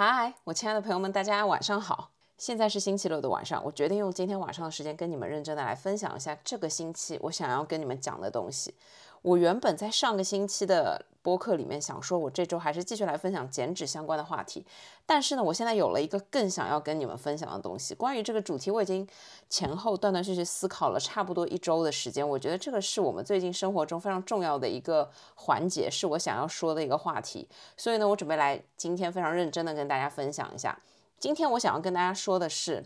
嗨，我亲爱的朋友们，大家晚上好。现在是星期六的晚上，我决定用今天晚上的时间跟你们认真的来分享一下这个星期我想要跟你们讲的东西。我原本在上个星期的播客里面想说，我这周还是继续来分享减脂相关的话题。但是呢，我现在有了一个更想要跟你们分享的东西。关于这个主题，我已经前后断断续续思考了差不多一周的时间。我觉得这个是我们最近生活中非常重要的一个环节，是我想要说的一个话题。所以呢，我准备来今天非常认真的跟大家分享一下。今天我想要跟大家说的是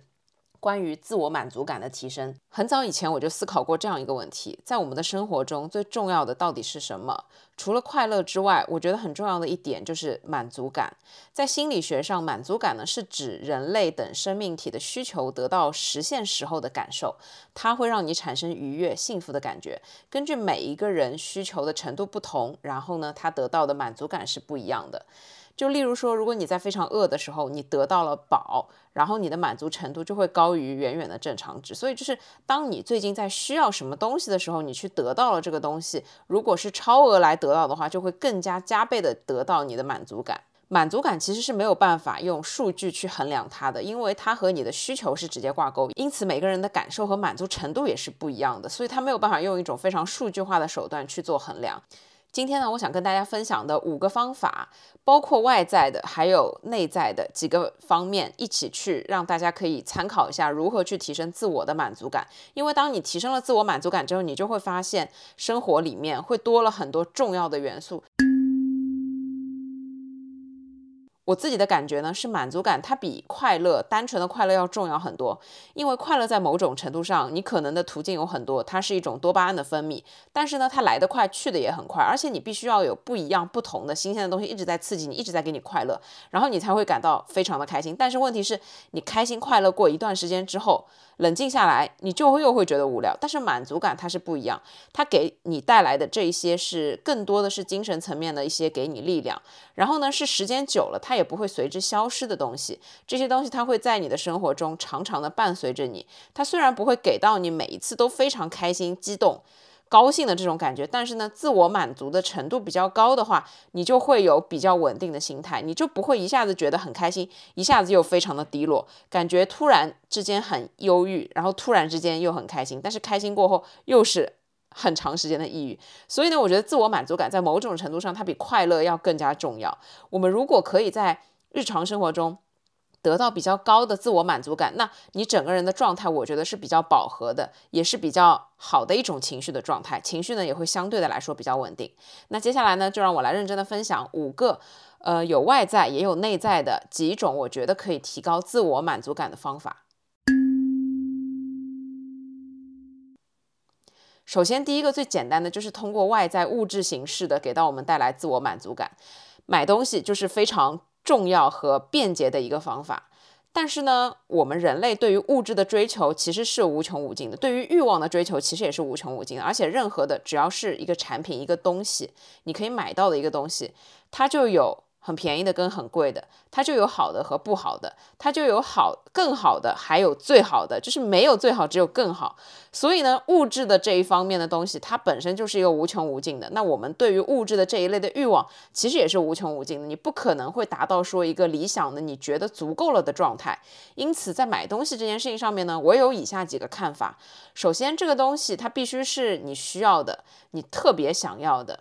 关于自我满足感的提升。很早以前我就思考过这样一个问题：在我们的生活中最重要的到底是什么？除了快乐之外，我觉得很重要的一点就是满足感。在心理学上，满足感呢是指人类等生命体的需求得到实现时候的感受，它会让你产生愉悦、幸福的感觉。根据每一个人需求的程度不同，然后呢，他得到的满足感是不一样的。就例如说，如果你在非常饿的时候，你得到了饱，然后你的满足程度就会高于远远的正常值。所以就是当你最近在需要什么东西的时候，你去得到了这个东西，如果是超额来得到的话，就会更加加倍的得到你的满足感。满足感其实是没有办法用数据去衡量它的，因为它和你的需求是直接挂钩，因此每个人的感受和满足程度也是不一样的，所以它没有办法用一种非常数据化的手段去做衡量。今天呢，我想跟大家分享的五个方法，包括外在的，还有内在的几个方面，一起去让大家可以参考一下如何去提升自我的满足感。因为当你提升了自我满足感之后，你就会发现生活里面会多了很多重要的元素。我自己的感觉呢，是满足感它比快乐单纯的快乐要重要很多。因为快乐在某种程度上，你可能的途径有很多，它是一种多巴胺的分泌，但是呢，它来得快，去的也很快，而且你必须要有不一样、不同的新鲜的东西一直在刺激你，一直在给你快乐，然后你才会感到非常的开心。但是问题是，你开心快乐过一段时间之后，冷静下来，你就会又会觉得无聊。但是满足感它是不一样，它给你带来的这一些是更多的是精神层面的一些给你力量，然后呢，是时间久了它。它也不会随之消失的东西，这些东西它会在你的生活中长长的伴随着你。它虽然不会给到你每一次都非常开心、激动、高兴的这种感觉，但是呢，自我满足的程度比较高的话，你就会有比较稳定的心态，你就不会一下子觉得很开心，一下子又非常的低落，感觉突然之间很忧郁，然后突然之间又很开心，但是开心过后又是。很长时间的抑郁，所以呢，我觉得自我满足感在某种程度上，它比快乐要更加重要。我们如果可以在日常生活中得到比较高的自我满足感，那你整个人的状态，我觉得是比较饱和的，也是比较好的一种情绪的状态。情绪呢，也会相对的来说比较稳定。那接下来呢，就让我来认真的分享五个，呃，有外在也有内在的几种，我觉得可以提高自我满足感的方法。首先，第一个最简单的就是通过外在物质形式的给到我们带来自我满足感，买东西就是非常重要和便捷的一个方法。但是呢，我们人类对于物质的追求其实是无穷无尽的，对于欲望的追求其实也是无穷无尽的。而且，任何的只要是一个产品、一个东西，你可以买到的一个东西，它就有。很便宜的跟很贵的，它就有好的和不好的，它就有好更好的，还有最好的，就是没有最好，只有更好。所以呢，物质的这一方面的东西，它本身就是一个无穷无尽的。那我们对于物质的这一类的欲望，其实也是无穷无尽的。你不可能会达到说一个理想的你觉得足够了的状态。因此，在买东西这件事情上面呢，我有以下几个看法。首先，这个东西它必须是你需要的，你特别想要的。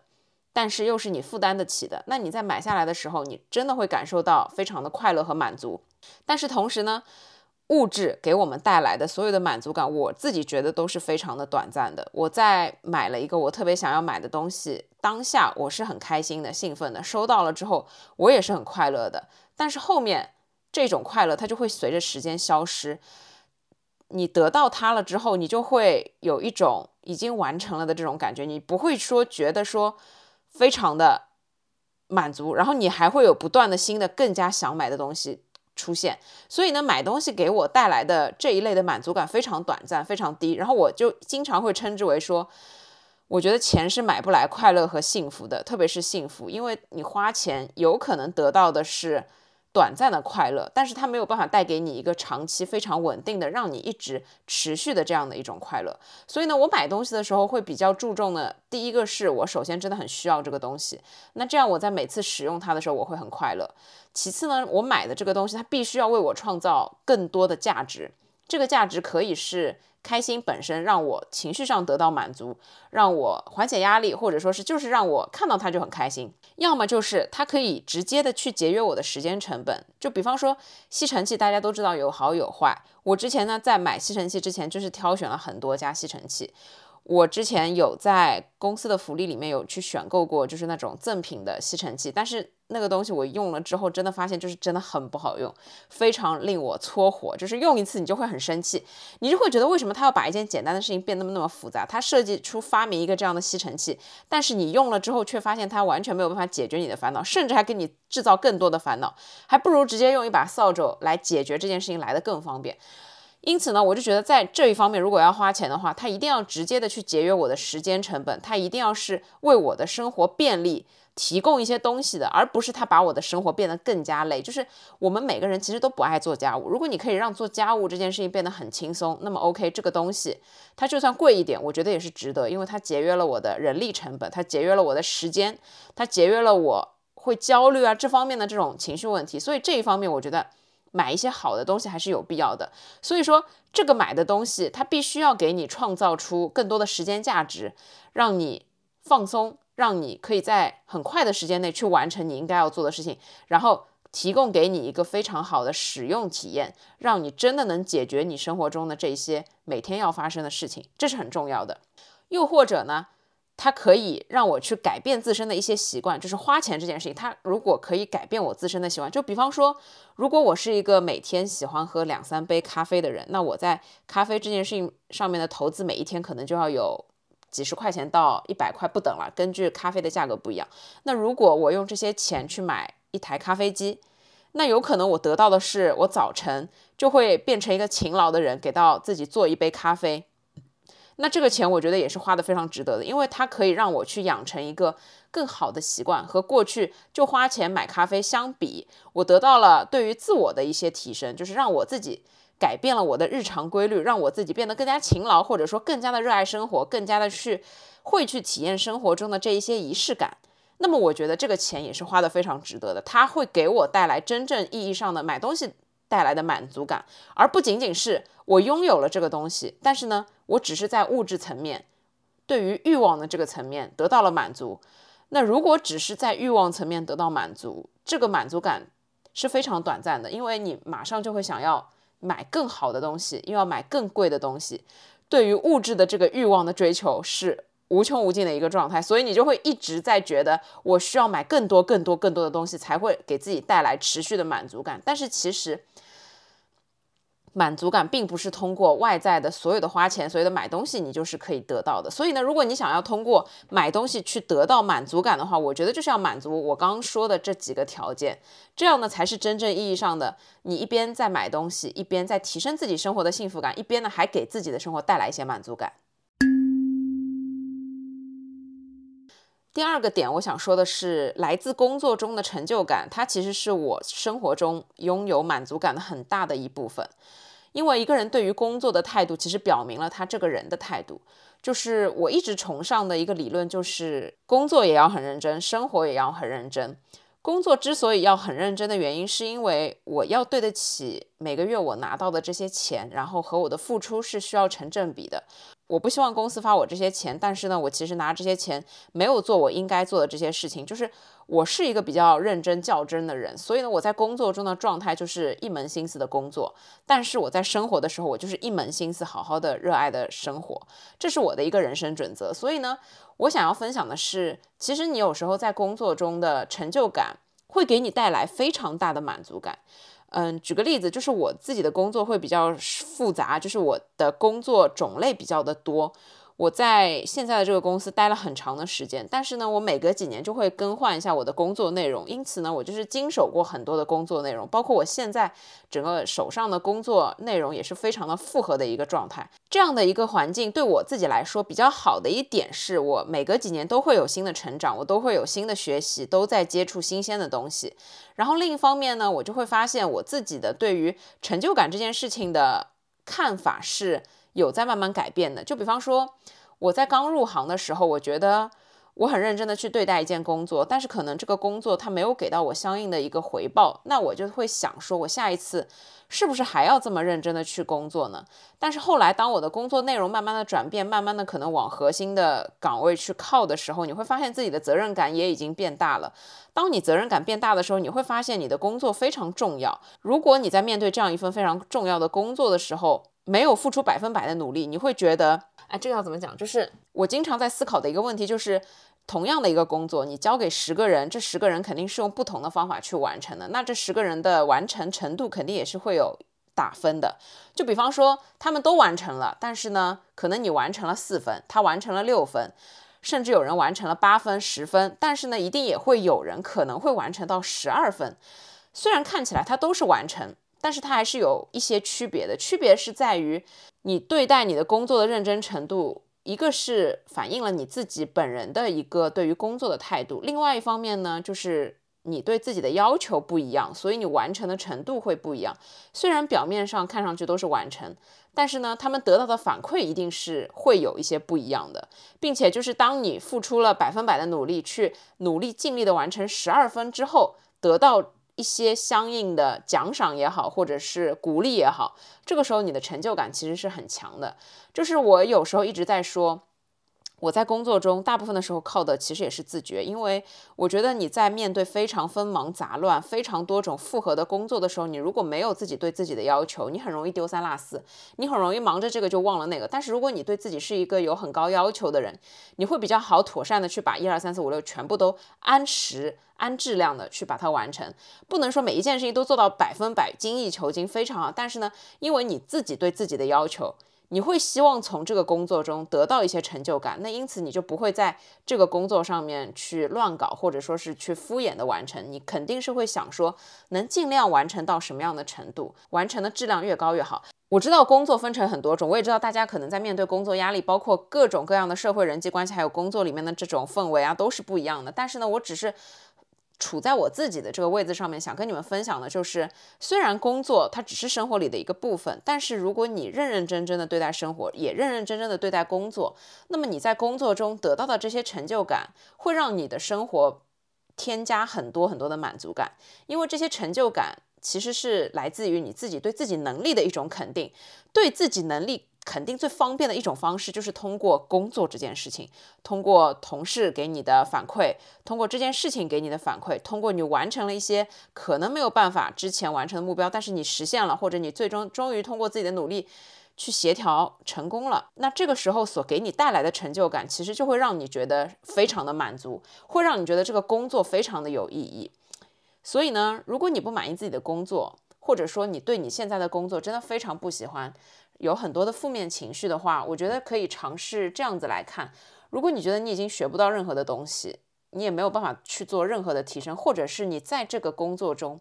但是又是你负担得起的，那你在买下来的时候，你真的会感受到非常的快乐和满足。但是同时呢，物质给我们带来的所有的满足感，我自己觉得都是非常的短暂的。我在买了一个我特别想要买的东西，当下我是很开心的、兴奋的，收到了之后我也是很快乐的。但是后面这种快乐它就会随着时间消失。你得到它了之后，你就会有一种已经完成了的这种感觉，你不会说觉得说。非常的满足，然后你还会有不断的新的、更加想买的东西出现。所以呢，买东西给我带来的这一类的满足感非常短暂、非常低。然后我就经常会称之为说，我觉得钱是买不来快乐和幸福的，特别是幸福，因为你花钱有可能得到的是短暂的快乐，但是它没有办法带给你一个长期非常稳定的，让你一直持续的这样的一种快乐。所以呢，我买东西的时候会比较注重的，第一个是我首先真的很需要这个东西，那这样我在每次使用它的时候我会很快乐。其次呢，我买的这个东西它必须要为我创造更多的价值，这个价值可以是。开心本身让我情绪上得到满足，让我缓解压力，或者说是就是让我看到它就很开心。要么就是它可以直接的去节约我的时间成本。就比方说吸尘器，大家都知道有好有坏。我之前呢在买吸尘器之前，就是挑选了很多家吸尘器。我之前有在公司的福利里面有去选购过，就是那种赠品的吸尘器，但是那个东西我用了之后，真的发现就是真的很不好用，非常令我搓火。就是用一次你就会很生气，你就会觉得为什么他要把一件简单的事情变那么那么复杂？他设计出发明一个这样的吸尘器，但是你用了之后却发现它完全没有办法解决你的烦恼，甚至还给你制造更多的烦恼，还不如直接用一把扫帚来解决这件事情来的更方便。因此呢，我就觉得在这一方面，如果要花钱的话，它一定要直接的去节约我的时间成本，它一定要是为我的生活便利提供一些东西的，而不是他把我的生活变得更加累。就是我们每个人其实都不爱做家务，如果你可以让做家务这件事情变得很轻松，那么 OK，这个东西它就算贵一点，我觉得也是值得，因为它节约了我的人力成本，它节约了我的时间，它节约了我会焦虑啊这方面的这种情绪问题。所以这一方面，我觉得。买一些好的东西还是有必要的，所以说这个买的东西，它必须要给你创造出更多的时间价值，让你放松，让你可以在很快的时间内去完成你应该要做的事情，然后提供给你一个非常好的使用体验，让你真的能解决你生活中的这些每天要发生的事情，这是很重要的。又或者呢？它可以让我去改变自身的一些习惯，就是花钱这件事情。它如果可以改变我自身的习惯，就比方说，如果我是一个每天喜欢喝两三杯咖啡的人，那我在咖啡这件事情上面的投资，每一天可能就要有几十块钱到一百块不等了，根据咖啡的价格不一样。那如果我用这些钱去买一台咖啡机，那有可能我得到的是，我早晨就会变成一个勤劳的人，给到自己做一杯咖啡。那这个钱我觉得也是花的非常值得的，因为它可以让我去养成一个更好的习惯，和过去就花钱买咖啡相比，我得到了对于自我的一些提升，就是让我自己改变了我的日常规律，让我自己变得更加勤劳，或者说更加的热爱生活，更加的去会去体验生活中的这一些仪式感。那么我觉得这个钱也是花的非常值得的，它会给我带来真正意义上的买东西。带来的满足感，而不仅仅是我拥有了这个东西，但是呢，我只是在物质层面，对于欲望的这个层面得到了满足。那如果只是在欲望层面得到满足，这个满足感是非常短暂的，因为你马上就会想要买更好的东西，又要买更贵的东西。对于物质的这个欲望的追求是。无穷无尽的一个状态，所以你就会一直在觉得我需要买更多、更多、更多的东西，才会给自己带来持续的满足感。但是其实，满足感并不是通过外在的所有的花钱、所有的买东西，你就是可以得到的。所以呢，如果你想要通过买东西去得到满足感的话，我觉得就是要满足我刚刚说的这几个条件，这样呢才是真正意义上的你一边在买东西，一边在提升自己生活的幸福感，一边呢还给自己的生活带来一些满足感。第二个点，我想说的是，来自工作中的成就感，它其实是我生活中拥有满足感的很大的一部分。因为一个人对于工作的态度，其实表明了他这个人的态度。就是我一直崇尚的一个理论，就是工作也要很认真，生活也要很认真。工作之所以要很认真的原因，是因为我要对得起每个月我拿到的这些钱，然后和我的付出是需要成正比的。我不希望公司发我这些钱，但是呢，我其实拿这些钱没有做我应该做的这些事情。就是我是一个比较认真较真的人，所以呢，我在工作中的状态就是一门心思的工作，但是我在生活的时候，我就是一门心思好好的热爱的生活，这是我的一个人生准则。所以呢，我想要分享的是，其实你有时候在工作中的成就感会给你带来非常大的满足感。嗯，举个例子，就是我自己的工作会比较复杂，就是我的工作种类比较的多。我在现在的这个公司待了很长的时间，但是呢，我每隔几年就会更换一下我的工作内容，因此呢，我就是经手过很多的工作内容，包括我现在整个手上的工作内容也是非常的复合的一个状态。这样的一个环境对我自己来说比较好的一点是，我每隔几年都会有新的成长，我都会有新的学习，都在接触新鲜的东西。然后另一方面呢，我就会发现我自己的对于成就感这件事情的看法是。有在慢慢改变的，就比方说，我在刚入行的时候，我觉得我很认真的去对待一件工作，但是可能这个工作它没有给到我相应的一个回报，那我就会想说，我下一次是不是还要这么认真的去工作呢？但是后来，当我的工作内容慢慢的转变，慢慢的可能往核心的岗位去靠的时候，你会发现自己的责任感也已经变大了。当你责任感变大的时候，你会发现你的工作非常重要。如果你在面对这样一份非常重要的工作的时候，没有付出百分百的努力，你会觉得，哎，这个要怎么讲？就是我经常在思考的一个问题，就是同样的一个工作，你交给十个人，这十个人肯定是用不同的方法去完成的，那这十个人的完成程度肯定也是会有打分的。就比方说，他们都完成了，但是呢，可能你完成了四分，他完成了六分，甚至有人完成了八分、十分，但是呢，一定也会有人可能会完成到十二分。虽然看起来他都是完成。但是它还是有一些区别的，区别是在于你对待你的工作的认真程度，一个是反映了你自己本人的一个对于工作的态度，另外一方面呢，就是你对自己的要求不一样，所以你完成的程度会不一样。虽然表面上看上去都是完成，但是呢，他们得到的反馈一定是会有一些不一样的，并且就是当你付出了百分百的努力，去努力尽力的完成十二分之后，得到。一些相应的奖赏也好，或者是鼓励也好，这个时候你的成就感其实是很强的。就是我有时候一直在说。我在工作中大部分的时候靠的其实也是自觉，因为我觉得你在面对非常纷忙杂乱、非常多种复合的工作的时候，你如果没有自己对自己的要求，你很容易丢三落四，你很容易忙着这个就忘了那个。但是如果你对自己是一个有很高要求的人，你会比较好妥善的去把一二三四五六全部都按时、按质量的去把它完成。不能说每一件事情都做到百分百精益求精非常好，但是呢，因为你自己对自己的要求。你会希望从这个工作中得到一些成就感，那因此你就不会在这个工作上面去乱搞，或者说是去敷衍的完成。你肯定是会想说，能尽量完成到什么样的程度，完成的质量越高越好。我知道工作分成很多种，我也知道大家可能在面对工作压力，包括各种各样的社会人际关系，还有工作里面的这种氛围啊，都是不一样的。但是呢，我只是。处在我自己的这个位置上面，想跟你们分享的就是，虽然工作它只是生活里的一个部分，但是如果你认认真真的对待生活，也认认真真的对待工作，那么你在工作中得到的这些成就感，会让你的生活添加很多很多的满足感，因为这些成就感其实是来自于你自己对自己能力的一种肯定，对自己能力。肯定最方便的一种方式就是通过工作这件事情，通过同事给你的反馈，通过这件事情给你的反馈，通过你完成了一些可能没有办法之前完成的目标，但是你实现了，或者你最终终于通过自己的努力去协调成功了，那这个时候所给你带来的成就感，其实就会让你觉得非常的满足，会让你觉得这个工作非常的有意义。所以呢，如果你不满意自己的工作，或者说你对你现在的工作真的非常不喜欢。有很多的负面情绪的话，我觉得可以尝试这样子来看。如果你觉得你已经学不到任何的东西，你也没有办法去做任何的提升，或者是你在这个工作中，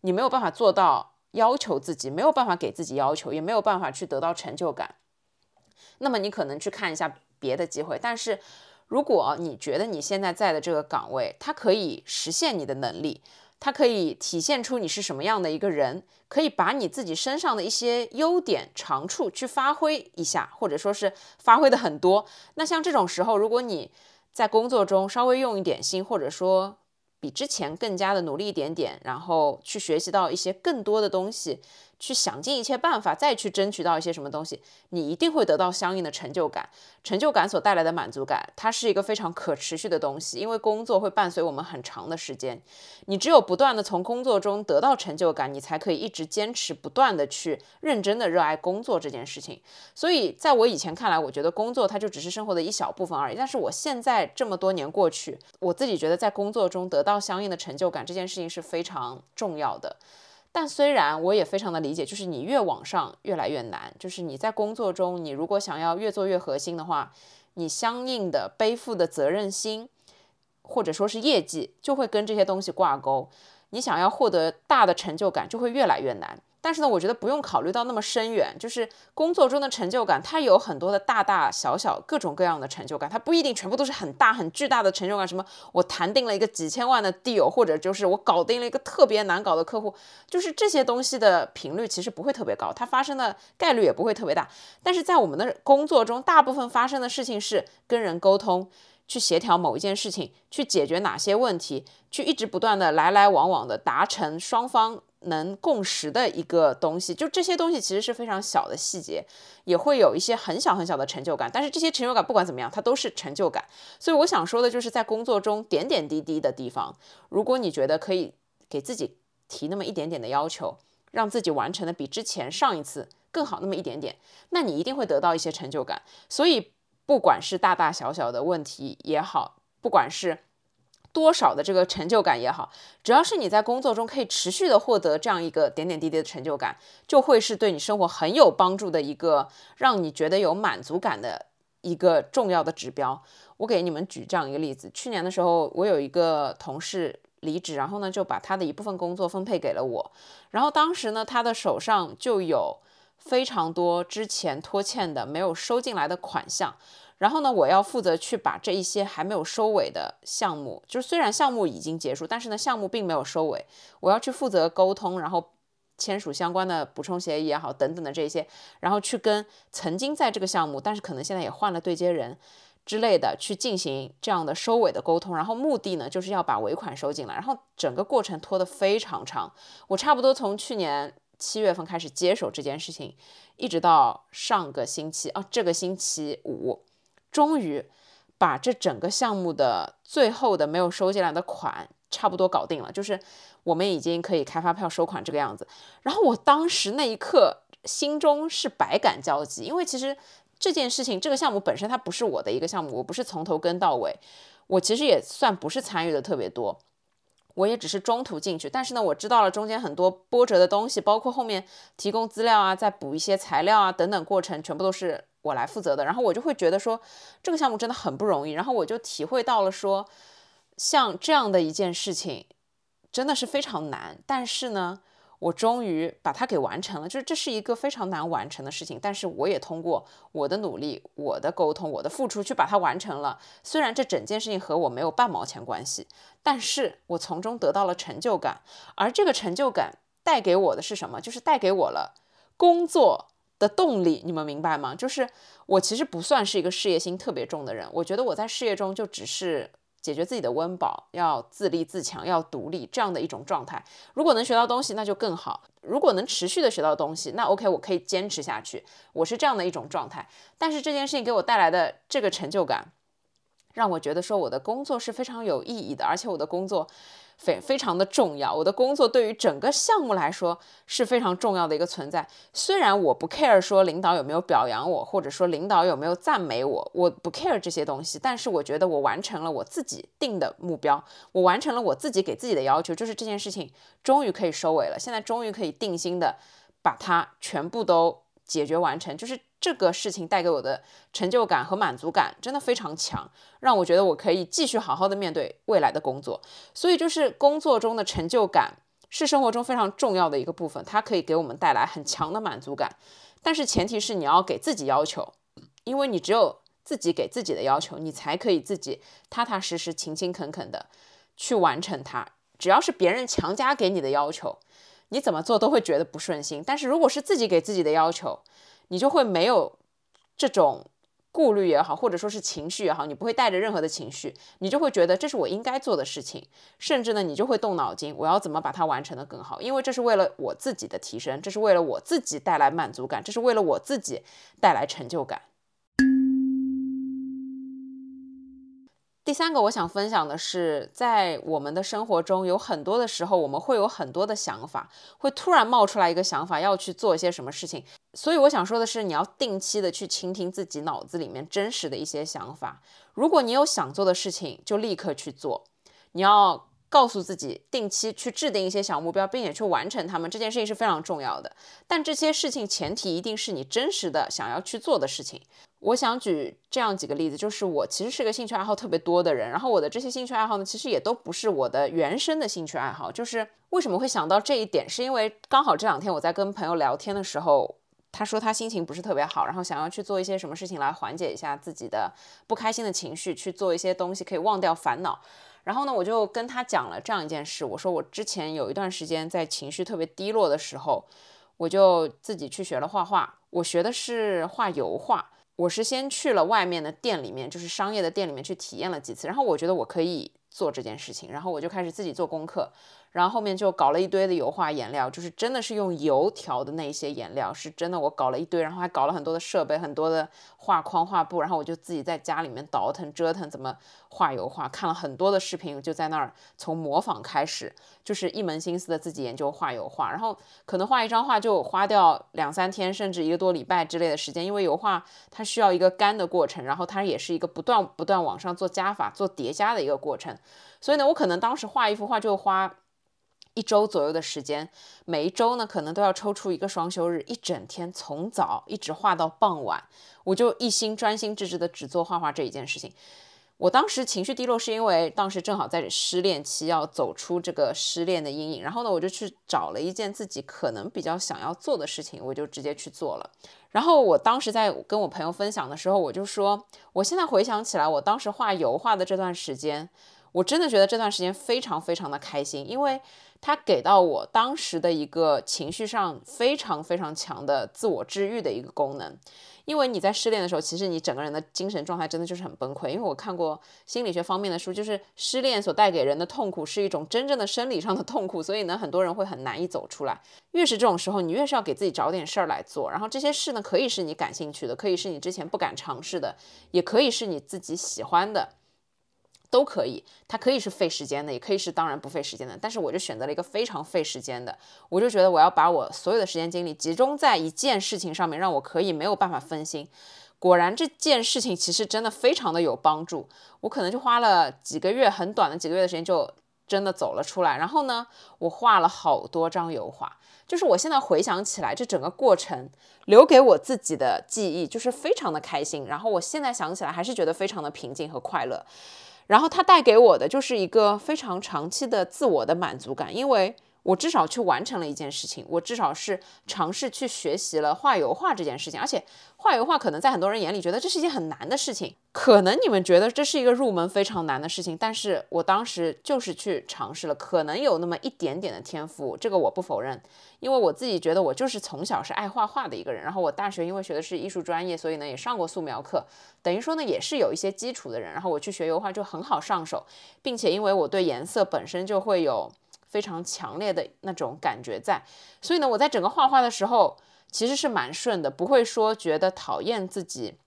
你没有办法做到要求自己，没有办法给自己要求，也没有办法去得到成就感，那么你可能去看一下别的机会。但是如果你觉得你现在在的这个岗位，它可以实现你的能力。它可以体现出你是什么样的一个人，可以把你自己身上的一些优点长处去发挥一下，或者说是发挥的很多。那像这种时候，如果你在工作中稍微用一点心，或者说比之前更加的努力一点点，然后去学习到一些更多的东西。去想尽一切办法，再去争取到一些什么东西，你一定会得到相应的成就感。成就感所带来的满足感，它是一个非常可持续的东西，因为工作会伴随我们很长的时间。你只有不断的从工作中得到成就感，你才可以一直坚持不断的去认真的热爱工作这件事情。所以，在我以前看来，我觉得工作它就只是生活的一小部分而已。但是我现在这么多年过去，我自己觉得在工作中得到相应的成就感这件事情是非常重要的。但虽然我也非常的理解，就是你越往上越来越难，就是你在工作中，你如果想要越做越核心的话，你相应的背负的责任心，或者说是业绩，就会跟这些东西挂钩。你想要获得大的成就感，就会越来越难。但是呢，我觉得不用考虑到那么深远，就是工作中的成就感，它有很多的大大小小、各种各样的成就感，它不一定全部都是很大很巨大的成就感。什么我谈定了一个几千万的 deal，或者就是我搞定了一个特别难搞的客户，就是这些东西的频率其实不会特别高，它发生的概率也不会特别大。但是在我们的工作中，大部分发生的事情是跟人沟通。去协调某一件事情，去解决哪些问题，去一直不断的来来往往的达成双方能共识的一个东西，就这些东西其实是非常小的细节，也会有一些很小很小的成就感。但是这些成就感不管怎么样，它都是成就感。所以我想说的就是在工作中点点滴滴的地方，如果你觉得可以给自己提那么一点点的要求，让自己完成的比之前上一次更好那么一点点，那你一定会得到一些成就感。所以。不管是大大小小的问题也好，不管是多少的这个成就感也好，只要是你在工作中可以持续的获得这样一个点点滴滴的成就感，就会是对你生活很有帮助的一个让你觉得有满足感的一个重要的指标。我给你们举这样一个例子：去年的时候，我有一个同事离职，然后呢就把他的一部分工作分配给了我，然后当时呢他的手上就有。非常多之前拖欠的没有收进来的款项，然后呢，我要负责去把这一些还没有收尾的项目，就是虽然项目已经结束，但是呢，项目并没有收尾，我要去负责沟通，然后签署相关的补充协议也好，等等的这些，然后去跟曾经在这个项目，但是可能现在也换了对接人之类的，去进行这样的收尾的沟通，然后目的呢，就是要把尾款收进来，然后整个过程拖得非常长，我差不多从去年。七月份开始接手这件事情，一直到上个星期哦，这个星期五，终于把这整个项目的最后的没有收进来的款差不多搞定了，就是我们已经可以开发票收款这个样子。然后我当时那一刻心中是百感交集，因为其实这件事情这个项目本身它不是我的一个项目，我不是从头跟到尾，我其实也算不是参与的特别多。我也只是中途进去，但是呢，我知道了中间很多波折的东西，包括后面提供资料啊，再补一些材料啊等等过程，全部都是我来负责的。然后我就会觉得说，这个项目真的很不容易。然后我就体会到了说，像这样的一件事情，真的是非常难。但是呢。我终于把它给完成了，就是这是一个非常难完成的事情，但是我也通过我的努力、我的沟通、我的付出去把它完成了。虽然这整件事情和我没有半毛钱关系，但是我从中得到了成就感，而这个成就感带给我的是什么？就是带给我了工作的动力。你们明白吗？就是我其实不算是一个事业心特别重的人，我觉得我在事业中就只是。解决自己的温饱，要自立自强，要独立，这样的一种状态。如果能学到东西，那就更好；如果能持续的学到东西，那 OK，我可以坚持下去。我是这样的一种状态。但是这件事情给我带来的这个成就感，让我觉得说我的工作是非常有意义的，而且我的工作。非非常的重要，我的工作对于整个项目来说是非常重要的一个存在。虽然我不 care 说领导有没有表扬我，或者说领导有没有赞美我，我不 care 这些东西，但是我觉得我完成了我自己定的目标，我完成了我自己给自己的要求，就是这件事情终于可以收尾了。现在终于可以定心的把它全部都解决完成，就是。这个事情带给我的成就感和满足感真的非常强，让我觉得我可以继续好好的面对未来的工作。所以，就是工作中的成就感是生活中非常重要的一个部分，它可以给我们带来很强的满足感。但是，前提是你要给自己要求，因为你只有自己给自己的要求，你才可以自己踏踏实实、勤勤恳恳的去完成它。只要是别人强加给你的要求，你怎么做都会觉得不顺心。但是如果是自己给自己的要求，你就会没有这种顾虑也好，或者说是情绪也好，你不会带着任何的情绪，你就会觉得这是我应该做的事情，甚至呢，你就会动脑筋，我要怎么把它完成的更好，因为这是为了我自己的提升，这是为了我自己带来满足感，这是为了我自己带来成就感。第三个我想分享的是，在我们的生活中，有很多的时候，我们会有很多的想法，会突然冒出来一个想法，要去做一些什么事情。所以我想说的是，你要定期的去倾听自己脑子里面真实的一些想法。如果你有想做的事情，就立刻去做。你要告诉自己，定期去制定一些小目标，并且去完成它们。这件事情是非常重要的。但这些事情前提一定是你真实的想要去做的事情。我想举这样几个例子，就是我其实是个兴趣爱好特别多的人，然后我的这些兴趣爱好呢，其实也都不是我的原生的兴趣爱好。就是为什么会想到这一点，是因为刚好这两天我在跟朋友聊天的时候，他说他心情不是特别好，然后想要去做一些什么事情来缓解一下自己的不开心的情绪，去做一些东西可以忘掉烦恼。然后呢，我就跟他讲了这样一件事，我说我之前有一段时间在情绪特别低落的时候，我就自己去学了画画，我学的是画油画。我是先去了外面的店里面，就是商业的店里面去体验了几次，然后我觉得我可以做这件事情，然后我就开始自己做功课。然后后面就搞了一堆的油画颜料，就是真的是用油调的那些颜料，是真的我搞了一堆，然后还搞了很多的设备，很多的画框、画布，然后我就自己在家里面倒腾、折腾怎么画油画，看了很多的视频，就在那儿从模仿开始，就是一门心思的自己研究画油画，然后可能画一张画就花掉两三天，甚至一个多礼拜之类的时间，因为油画它需要一个干的过程，然后它也是一个不断不断往上做加法、做叠加的一个过程，所以呢，我可能当时画一幅画就花。一周左右的时间，每一周呢，可能都要抽出一个双休日，一整天从早一直画到傍晚，我就一心专心致志的只做画画这一件事情。我当时情绪低落，是因为当时正好在失恋期，要走出这个失恋的阴影。然后呢，我就去找了一件自己可能比较想要做的事情，我就直接去做了。然后我当时在跟我朋友分享的时候，我就说，我现在回想起来，我当时画油画的这段时间，我真的觉得这段时间非常非常的开心，因为。它给到我当时的一个情绪上非常非常强的自我治愈的一个功能，因为你在失恋的时候，其实你整个人的精神状态真的就是很崩溃。因为我看过心理学方面的书，就是失恋所带给人的痛苦是一种真正的生理上的痛苦，所以呢，很多人会很难以走出来。越是这种时候，你越是要给自己找点事儿来做，然后这些事呢，可以是你感兴趣的，可以是你之前不敢尝试的，也可以是你自己喜欢的。都可以，它可以是费时间的，也可以是当然不费时间的。但是我就选择了一个非常费时间的，我就觉得我要把我所有的时间精力集中在一件事情上面，让我可以没有办法分心。果然这件事情其实真的非常的有帮助。我可能就花了几个月，很短的几个月的时间就真的走了出来。然后呢，我画了好多张油画，就是我现在回想起来，这整个过程留给我自己的记忆就是非常的开心。然后我现在想起来还是觉得非常的平静和快乐。然后它带给我的就是一个非常长期的自我的满足感，因为我至少去完成了一件事情，我至少是尝试去学习了画油画这件事情，而且。画油画可能在很多人眼里觉得这是一件很难的事情，可能你们觉得这是一个入门非常难的事情，但是我当时就是去尝试了，可能有那么一点点的天赋，这个我不否认，因为我自己觉得我就是从小是爱画画的一个人，然后我大学因为学的是艺术专业，所以呢也上过素描课，等于说呢也是有一些基础的人，然后我去学油画就很好上手，并且因为我对颜色本身就会有非常强烈的那种感觉在，所以呢我在整个画画的时候。其实是蛮顺的，不会说觉得讨厌自己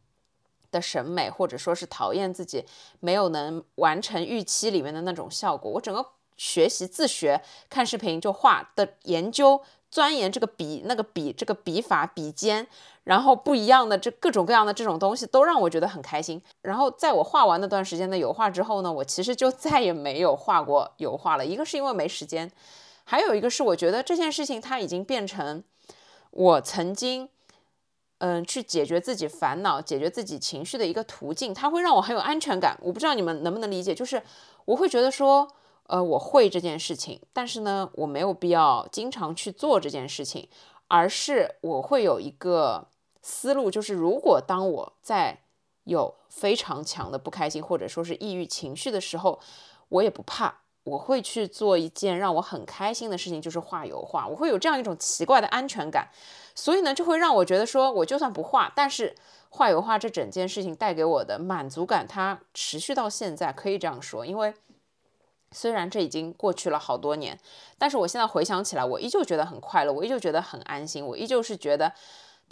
的审美，或者说是讨厌自己没有能完成预期里面的那种效果。我整个学习自学、看视频就画的研究、钻研这个笔、那个笔、这个笔法、笔尖，然后不一样的这各种各样的这种东西，都让我觉得很开心。然后在我画完那段时间的油画之后呢，我其实就 再也没有画过油画了。一个是因为没时间，还有一个是我觉得这件事情它已经变成。我曾经，嗯，去解决自己烦恼、解决自己情绪的一个途径，它会让我很有安全感。我不知道你们能不能理解，就是我会觉得说，呃，我会这件事情，但是呢，我没有必要经常去做这件事情，而是我会有一个思路，就是如果当我在有非常强的不开心或者说是抑郁情绪的时候，我也不怕。我会去做一件让我很开心的事情，就是画油画。我会有这样一种奇怪的安全感，所以呢，就会让我觉得说，我就算不画，但是画油画这整件事情带给我的满足感，它持续到现在，可以这样说。因为虽然这已经过去了好多年，但是我现在回想起来，我依旧觉得很快乐，我依旧觉得很安心，我依旧是觉得。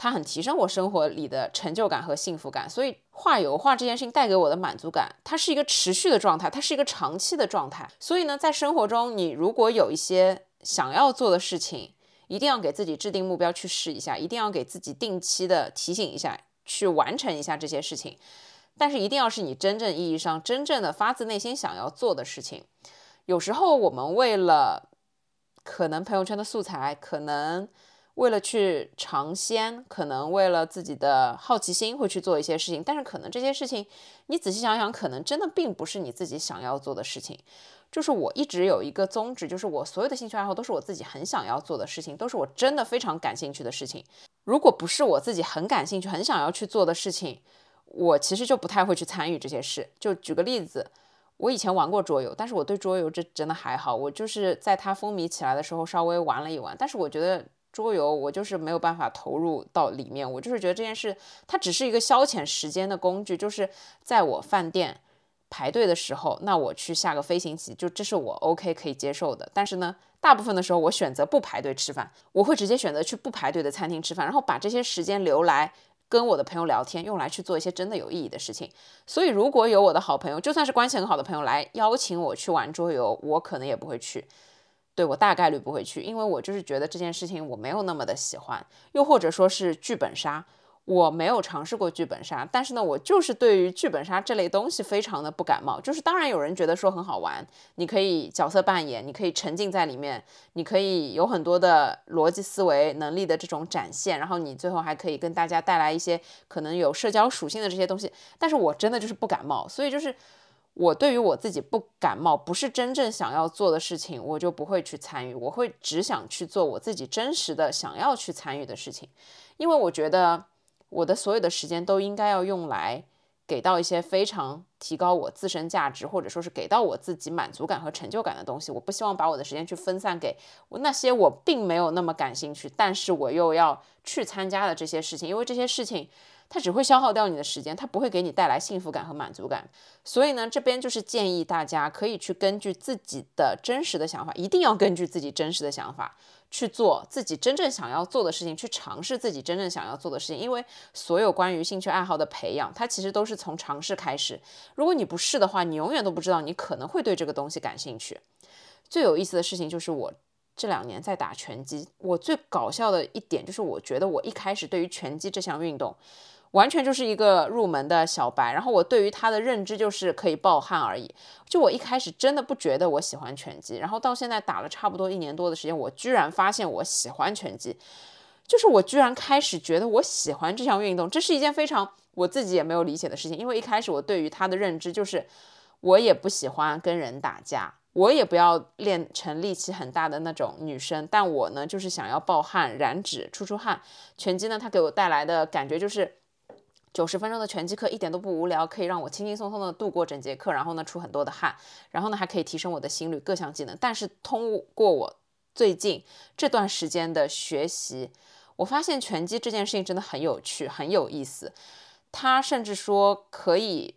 它很提升我生活里的成就感和幸福感，所以画油画这件事情带给我的满足感，它是一个持续的状态，它是一个长期的状态。所以呢，在生活中，你如果有一些想要做的事情，一定要给自己制定目标去试一下，一定要给自己定期的提醒一下，去完成一下这些事情。但是一定要是你真正意义上真正的发自内心想要做的事情。有时候我们为了可能朋友圈的素材，可能。为了去尝鲜，可能为了自己的好奇心会去做一些事情，但是可能这些事情，你仔细想想，可能真的并不是你自己想要做的事情。就是我一直有一个宗旨，就是我所有的兴趣爱好都是我自己很想要做的事情，都是我真的非常感兴趣的事情。如果不是我自己很感兴趣、很想要去做的事情，我其实就不太会去参与这些事。就举个例子，我以前玩过桌游，但是我对桌游这真的还好，我就是在它风靡起来的时候稍微玩了一玩，但是我觉得。桌游我就是没有办法投入到里面，我就是觉得这件事它只是一个消遣时间的工具，就是在我饭店排队的时候，那我去下个飞行棋，就这是我 OK 可以接受的。但是呢，大部分的时候我选择不排队吃饭，我会直接选择去不排队的餐厅吃饭，然后把这些时间留来跟我的朋友聊天，用来去做一些真的有意义的事情。所以如果有我的好朋友，就算是关系很好的朋友来邀请我去玩桌游，我可能也不会去。对我大概率不会去，因为我就是觉得这件事情我没有那么的喜欢，又或者说是剧本杀，我没有尝试过剧本杀，但是呢，我就是对于剧本杀这类东西非常的不感冒。就是当然有人觉得说很好玩，你可以角色扮演，你可以沉浸在里面，你可以有很多的逻辑思维能力的这种展现，然后你最后还可以跟大家带来一些可能有社交属性的这些东西。但是我真的就是不感冒，所以就是。我对于我自己不感冒，不是真正想要做的事情，我就不会去参与。我会只想去做我自己真实的想要去参与的事情，因为我觉得我的所有的时间都应该要用来给到一些非常提高我自身价值，或者说是给到我自己满足感和成就感的东西。我不希望把我的时间去分散给那些我并没有那么感兴趣，但是我又要去参加的这些事情，因为这些事情。它只会消耗掉你的时间，它不会给你带来幸福感和满足感。所以呢，这边就是建议大家可以去根据自己的真实的想法，一定要根据自己真实的想法去做自己真正想要做的事情，去尝试自己真正想要做的事情。因为所有关于兴趣爱好的培养，它其实都是从尝试开始。如果你不试的话，你永远都不知道你可能会对这个东西感兴趣。最有意思的事情就是我这两年在打拳击，我最搞笑的一点就是，我觉得我一开始对于拳击这项运动。完全就是一个入门的小白，然后我对于他的认知就是可以暴汗而已。就我一开始真的不觉得我喜欢拳击，然后到现在打了差不多一年多的时间，我居然发现我喜欢拳击，就是我居然开始觉得我喜欢这项运动，这是一件非常我自己也没有理解的事情。因为一开始我对于他的认知就是，我也不喜欢跟人打架，我也不要练成力气很大的那种女生，但我呢就是想要暴汗、燃脂、出出汗。拳击呢，它给我带来的感觉就是。九十分钟的拳击课一点都不无聊，可以让我轻轻松松的度过整节课，然后呢出很多的汗，然后呢还可以提升我的心率各项技能。但是通过我最近这段时间的学习，我发现拳击这件事情真的很有趣，很有意思。它甚至说可以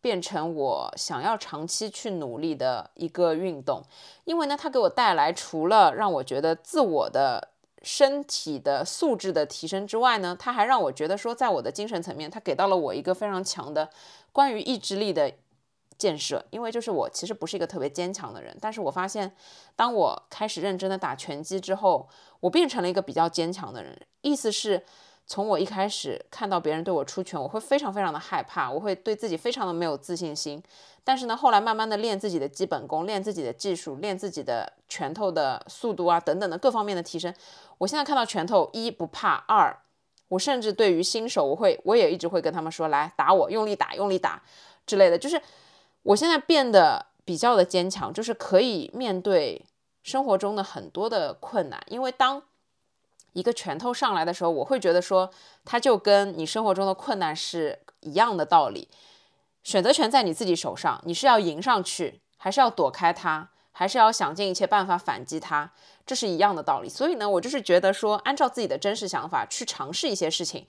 变成我想要长期去努力的一个运动，因为呢它给我带来除了让我觉得自我的。身体的素质的提升之外呢，它还让我觉得说，在我的精神层面，它给到了我一个非常强的关于意志力的建设。因为就是我其实不是一个特别坚强的人，但是我发现，当我开始认真的打拳击之后，我变成了一个比较坚强的人。意思是。从我一开始看到别人对我出拳，我会非常非常的害怕，我会对自己非常的没有自信心。但是呢，后来慢慢的练自己的基本功，练自己的技术，练自己的拳头的速度啊等等的各方面的提升。我现在看到拳头，一不怕，二我甚至对于新手，我会我也一直会跟他们说，来打我，用力打，用力打之类的。就是我现在变得比较的坚强，就是可以面对生活中的很多的困难，因为当。一个拳头上来的时候，我会觉得说，它就跟你生活中的困难是一样的道理。选择权在你自己手上，你是要迎上去，还是要躲开它，还是要想尽一切办法反击它，这是一样的道理。所以呢，我就是觉得说，按照自己的真实想法去尝试一些事情。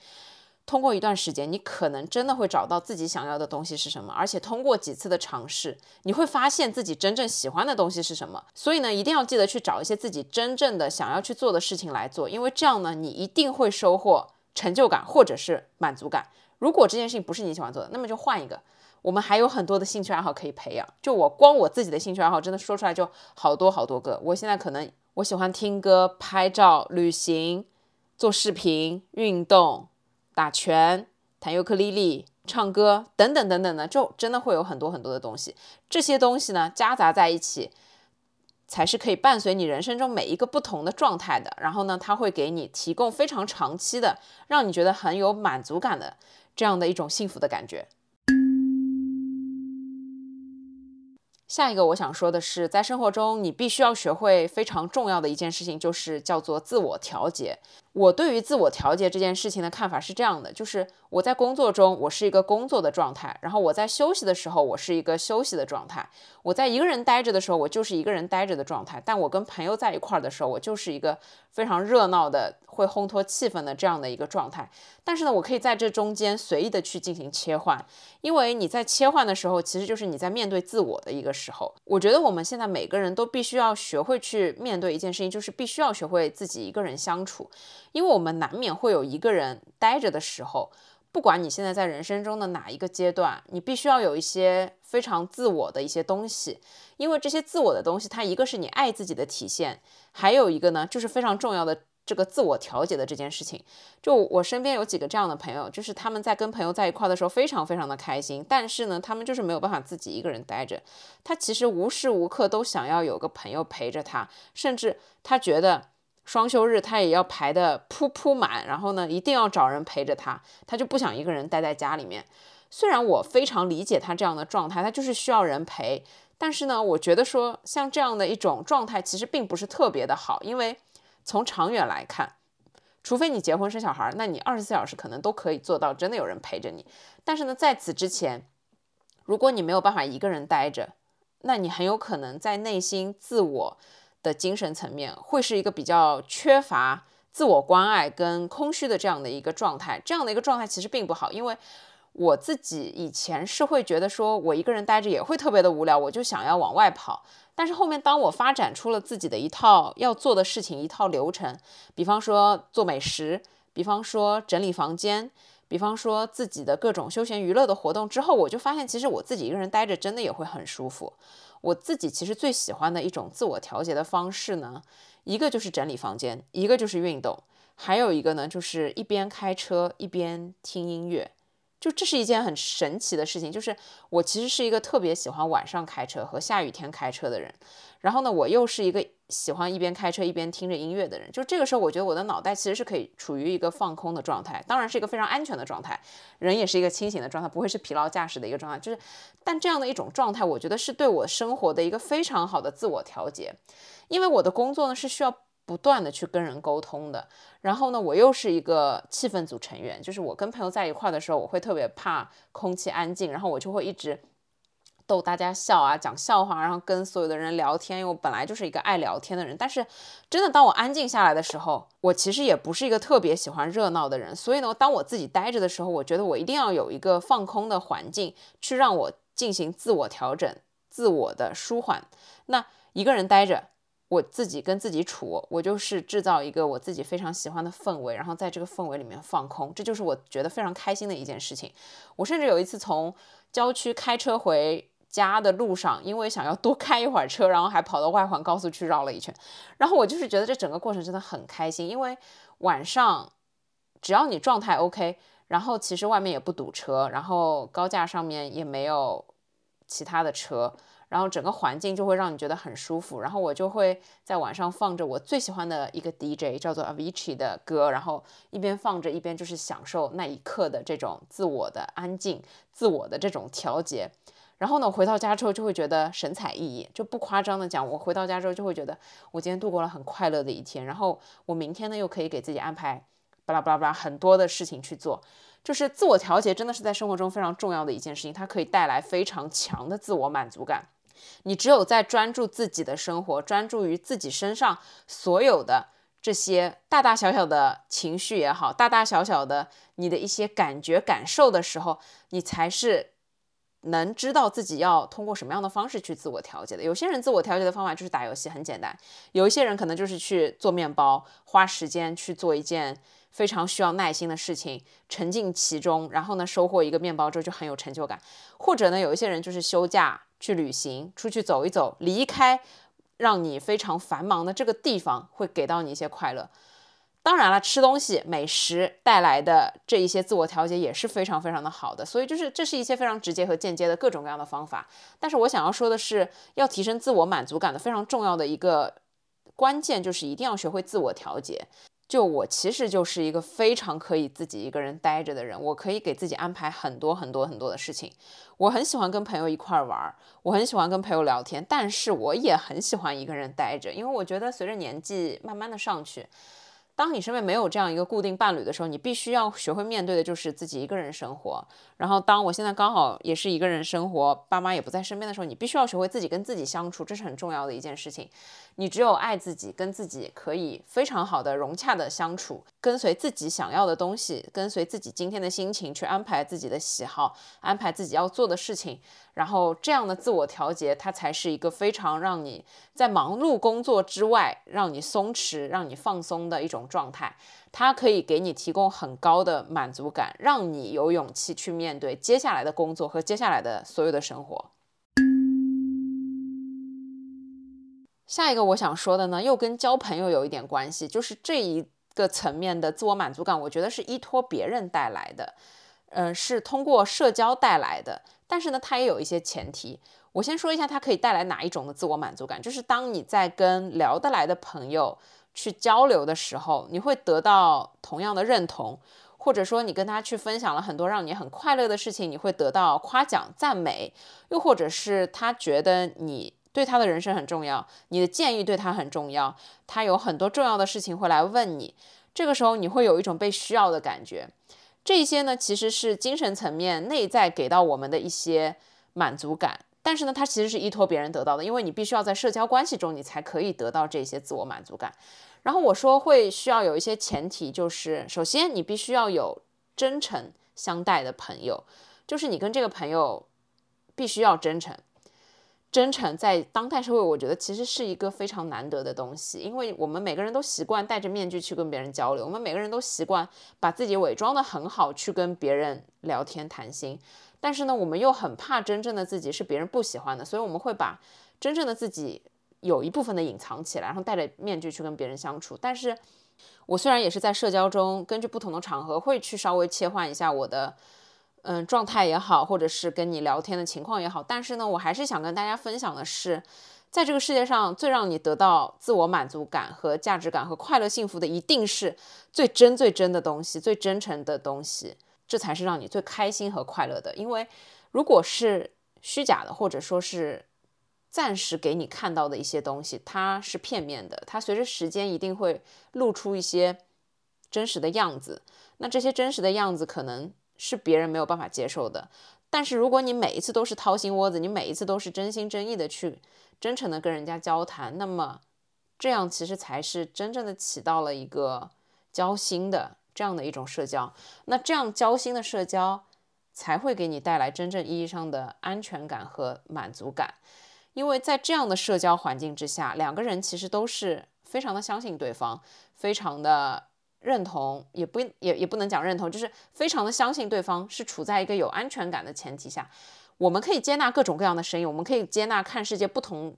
通过一段时间，你可能真的会找到自己想要的东西是什么，而且通过几次的尝试，你会发现自己真正喜欢的东西是什么。所以呢，一定要记得去找一些自己真正的想要去做的事情来做，因为这样呢，你一定会收获成就感或者是满足感。如果这件事情不是你喜欢做的，那么就换一个。我们还有很多的兴趣爱好可以培养。就我光我自己的兴趣爱好，真的说出来就好多好多个。我现在可能我喜欢听歌、拍照、旅行、做视频、运动。打拳、弹尤克里里、唱歌等等等等的，就真的会有很多很多的东西。这些东西呢，夹杂在一起，才是可以伴随你人生中每一个不同的状态的。然后呢，它会给你提供非常长期的，让你觉得很有满足感的这样的一种幸福的感觉。下一个我想说的是，在生活中你必须要学会非常重要的一件事情，就是叫做自我调节。我对于自我调节这件事情的看法是这样的，就是我在工作中我是一个工作的状态，然后我在休息的时候我是一个休息的状态，我在一个人待着的时候我就是一个人待着的状态，但我跟朋友在一块儿的时候我就是一个非常热闹的会烘托气氛的这样的一个状态。但是呢，我可以在这中间随意的去进行切换，因为你在切换的时候，其实就是你在面对自我的一个时候。我觉得我们现在每个人都必须要学会去面对一件事情，就是必须要学会自己一个人相处。因为我们难免会有一个人待着的时候，不管你现在在人生中的哪一个阶段，你必须要有一些非常自我的一些东西，因为这些自我的东西，它一个是你爱自己的体现，还有一个呢，就是非常重要的这个自我调节的这件事情。就我身边有几个这样的朋友，就是他们在跟朋友在一块的时候非常非常的开心，但是呢，他们就是没有办法自己一个人待着，他其实无时无刻都想要有个朋友陪着他，甚至他觉得。双休日他也要排的铺铺满，然后呢，一定要找人陪着他，他就不想一个人待在家里面。虽然我非常理解他这样的状态，他就是需要人陪，但是呢，我觉得说像这样的一种状态其实并不是特别的好，因为从长远来看，除非你结婚生小孩，那你二十四小时可能都可以做到真的有人陪着你。但是呢，在此之前，如果你没有办法一个人待着，那你很有可能在内心自我。的精神层面会是一个比较缺乏自我关爱跟空虚的这样的一个状态，这样的一个状态其实并不好，因为我自己以前是会觉得说我一个人待着也会特别的无聊，我就想要往外跑。但是后面当我发展出了自己的一套要做的事情，一套流程，比方说做美食，比方说整理房间，比方说自己的各种休闲娱乐的活动之后，我就发现其实我自己一个人待着真的也会很舒服。我自己其实最喜欢的一种自我调节的方式呢，一个就是整理房间，一个就是运动，还有一个呢就是一边开车一边听音乐。就这是一件很神奇的事情，就是我其实是一个特别喜欢晚上开车和下雨天开车的人，然后呢，我又是一个喜欢一边开车一边听着音乐的人。就这个时候，我觉得我的脑袋其实是可以处于一个放空的状态，当然是一个非常安全的状态，人也是一个清醒的状态，不会是疲劳驾驶的一个状态。就是，但这样的一种状态，我觉得是对我生活的一个非常好的自我调节，因为我的工作呢是需要。不断的去跟人沟通的，然后呢，我又是一个气氛组成员，就是我跟朋友在一块的时候，我会特别怕空气安静，然后我就会一直逗大家笑啊，讲笑话，然后跟所有的人聊天，因为我本来就是一个爱聊天的人。但是真的，当我安静下来的时候，我其实也不是一个特别喜欢热闹的人。所以呢，当我自己待着的时候，我觉得我一定要有一个放空的环境，去让我进行自我调整、自我的舒缓。那一个人待着。我自己跟自己处，我就是制造一个我自己非常喜欢的氛围，然后在这个氛围里面放空，这就是我觉得非常开心的一件事情。我甚至有一次从郊区开车回家的路上，因为想要多开一会儿车，然后还跑到外环高速去绕了一圈。然后我就是觉得这整个过程真的很开心，因为晚上只要你状态 OK，然后其实外面也不堵车，然后高架上面也没有其他的车。然后整个环境就会让你觉得很舒服，然后我就会在晚上放着我最喜欢的一个 DJ 叫做 Avicii 的歌，然后一边放着一边就是享受那一刻的这种自我的安静、自我的这种调节。然后呢，回到家之后就会觉得神采奕奕，就不夸张的讲，我回到家之后就会觉得我今天度过了很快乐的一天，然后我明天呢又可以给自己安排巴拉巴拉巴拉很多的事情去做。就是自我调节真的是在生活中非常重要的一件事情，它可以带来非常强的自我满足感。你只有在专注自己的生活，专注于自己身上所有的这些大大小小的情绪也好，大大小小的你的一些感觉感受的时候，你才是能知道自己要通过什么样的方式去自我调节的。有些人自我调节的方法就是打游戏，很简单；有一些人可能就是去做面包，花时间去做一件非常需要耐心的事情，沉浸其中，然后呢收获一个面包之后就很有成就感。或者呢，有一些人就是休假。去旅行，出去走一走，离开让你非常繁忙的这个地方，会给到你一些快乐。当然了，吃东西、美食带来的这一些自我调节也是非常非常的好的，所以就是这是一些非常直接和间接的各种各样的方法。但是我想要说的是，要提升自我满足感的非常重要的一个关键就是一定要学会自我调节。就我其实就是一个非常可以自己一个人待着的人，我可以给自己安排很多很多很多的事情。我很喜欢跟朋友一块玩，我很喜欢跟朋友聊天，但是我也很喜欢一个人待着，因为我觉得随着年纪慢慢的上去。当你身边没有这样一个固定伴侣的时候，你必须要学会面对的就是自己一个人生活。然后，当我现在刚好也是一个人生活，爸妈也不在身边的时候，你必须要学会自己跟自己相处，这是很重要的一件事情。你只有爱自己，跟自己可以非常好的融洽的相处，跟随自己想要的东西，跟随自己今天的心情去安排自己的喜好，安排自己要做的事情，然后这样的自我调节，它才是一个非常让你在忙碌工作之外，让你松弛、让你放松的一种状态。它可以给你提供很高的满足感，让你有勇气去面对接下来的工作和接下来的所有的生活。下一个我想说的呢，又跟交朋友有一点关系，就是这一个层面的自我满足感，我觉得是依托别人带来的，嗯，是通过社交带来的。但是呢，它也有一些前提。我先说一下它可以带来哪一种的自我满足感，就是当你在跟聊得来的朋友去交流的时候，你会得到同样的认同，或者说你跟他去分享了很多让你很快乐的事情，你会得到夸奖、赞美，又或者是他觉得你。对他的人生很重要，你的建议对他很重要，他有很多重要的事情会来问你，这个时候你会有一种被需要的感觉。这些呢，其实是精神层面内在给到我们的一些满足感，但是呢，它其实是依托别人得到的，因为你必须要在社交关系中，你才可以得到这些自我满足感。然后我说会需要有一些前提，就是首先你必须要有真诚相待的朋友，就是你跟这个朋友必须要真诚。真诚在当代社会，我觉得其实是一个非常难得的东西，因为我们每个人都习惯戴着面具去跟别人交流，我们每个人都习惯把自己伪装的很好去跟别人聊天谈心，但是呢，我们又很怕真正的自己是别人不喜欢的，所以我们会把真正的自己有一部分的隐藏起来，然后戴着面具去跟别人相处。但是我虽然也是在社交中，根据不同的场合会去稍微切换一下我的。嗯，状态也好，或者是跟你聊天的情况也好，但是呢，我还是想跟大家分享的是，在这个世界上最让你得到自我满足感和价值感和快乐幸福的，一定是最真最真的东西，最真诚的东西，这才是让你最开心和快乐的。因为如果是虚假的，或者说是暂时给你看到的一些东西，它是片面的，它随着时间一定会露出一些真实的样子。那这些真实的样子可能。是别人没有办法接受的，但是如果你每一次都是掏心窝子，你每一次都是真心真意的去真诚的跟人家交谈，那么这样其实才是真正的起到了一个交心的这样的一种社交。那这样交心的社交才会给你带来真正意义上的安全感和满足感，因为在这样的社交环境之下，两个人其实都是非常的相信对方，非常的。认同也不也也不能讲认同，就是非常的相信对方是处在一个有安全感的前提下，我们可以接纳各种各样的声音，我们可以接纳看世界不同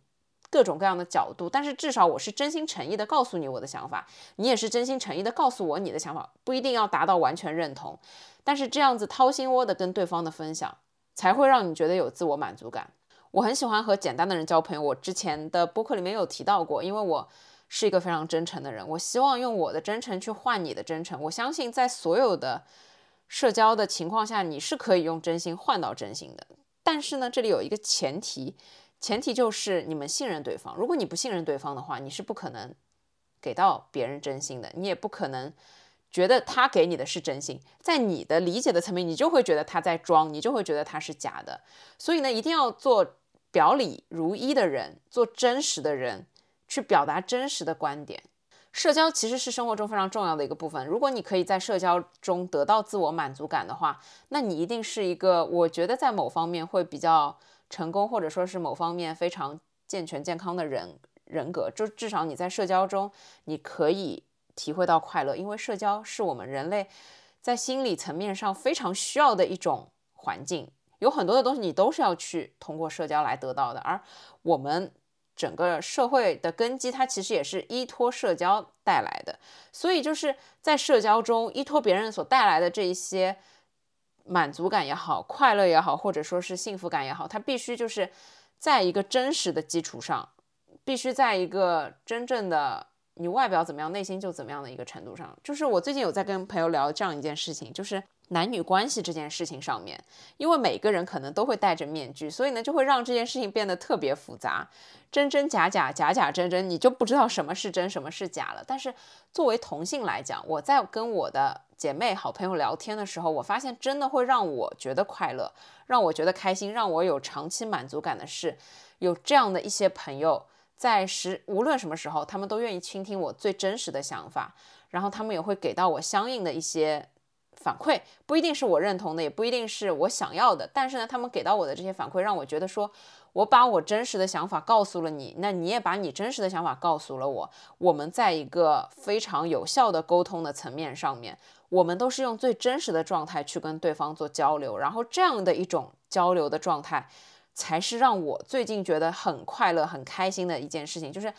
各种各样的角度，但是至少我是真心诚意的告诉你我的想法，你也是真心诚意的告诉我你的想法，不一定要达到完全认同，但是这样子掏心窝的跟对方的分享，才会让你觉得有自我满足感。我很喜欢和简单的人交朋友，我之前的播客里面有提到过，因为我。是一个非常真诚的人，我希望用我的真诚去换你的真诚。我相信在所有的社交的情况下，你是可以用真心换到真心的。但是呢，这里有一个前提，前提就是你们信任对方。如果你不信任对方的话，你是不可能给到别人真心的，你也不可能觉得他给你的是真心。在你的理解的层面，你就会觉得他在装，你就会觉得他是假的。所以呢，一定要做表里如一的人，做真实的人。去表达真实的观点，社交其实是生活中非常重要的一个部分。如果你可以在社交中得到自我满足感的话，那你一定是一个我觉得在某方面会比较成功，或者说是某方面非常健全健康的人人格。就至少你在社交中你可以体会到快乐，因为社交是我们人类在心理层面上非常需要的一种环境。有很多的东西你都是要去通过社交来得到的，而我们。整个社会的根基，它其实也是依托社交带来的。所以就是在社交中依托别人所带来的这一些满足感也好、快乐也好，或者说是幸福感也好，它必须就是在一个真实的基础上，必须在一个真正的你外表怎么样，内心就怎么样的一个程度上。就是我最近有在跟朋友聊这样一件事情，就是。男女关系这件事情上面，因为每个人可能都会戴着面具，所以呢，就会让这件事情变得特别复杂，真真假假，假假真真，你就不知道什么是真，什么是假了。但是作为同性来讲，我在跟我的姐妹、好朋友聊天的时候，我发现真的会让我觉得快乐，让我觉得开心，让我有长期满足感的是，有这样的一些朋友，在时无论什么时候，他们都愿意倾听我最真实的想法，然后他们也会给到我相应的一些。反馈不一定是我认同的，也不一定是我想要的，但是呢，他们给到我的这些反馈，让我觉得说，我把我真实的想法告诉了你，那你也把你真实的想法告诉了我，我们在一个非常有效的沟通的层面上面，我们都是用最真实的状态去跟对方做交流，然后这样的一种交流的状态，才是让我最近觉得很快乐、很开心的一件事情，就是。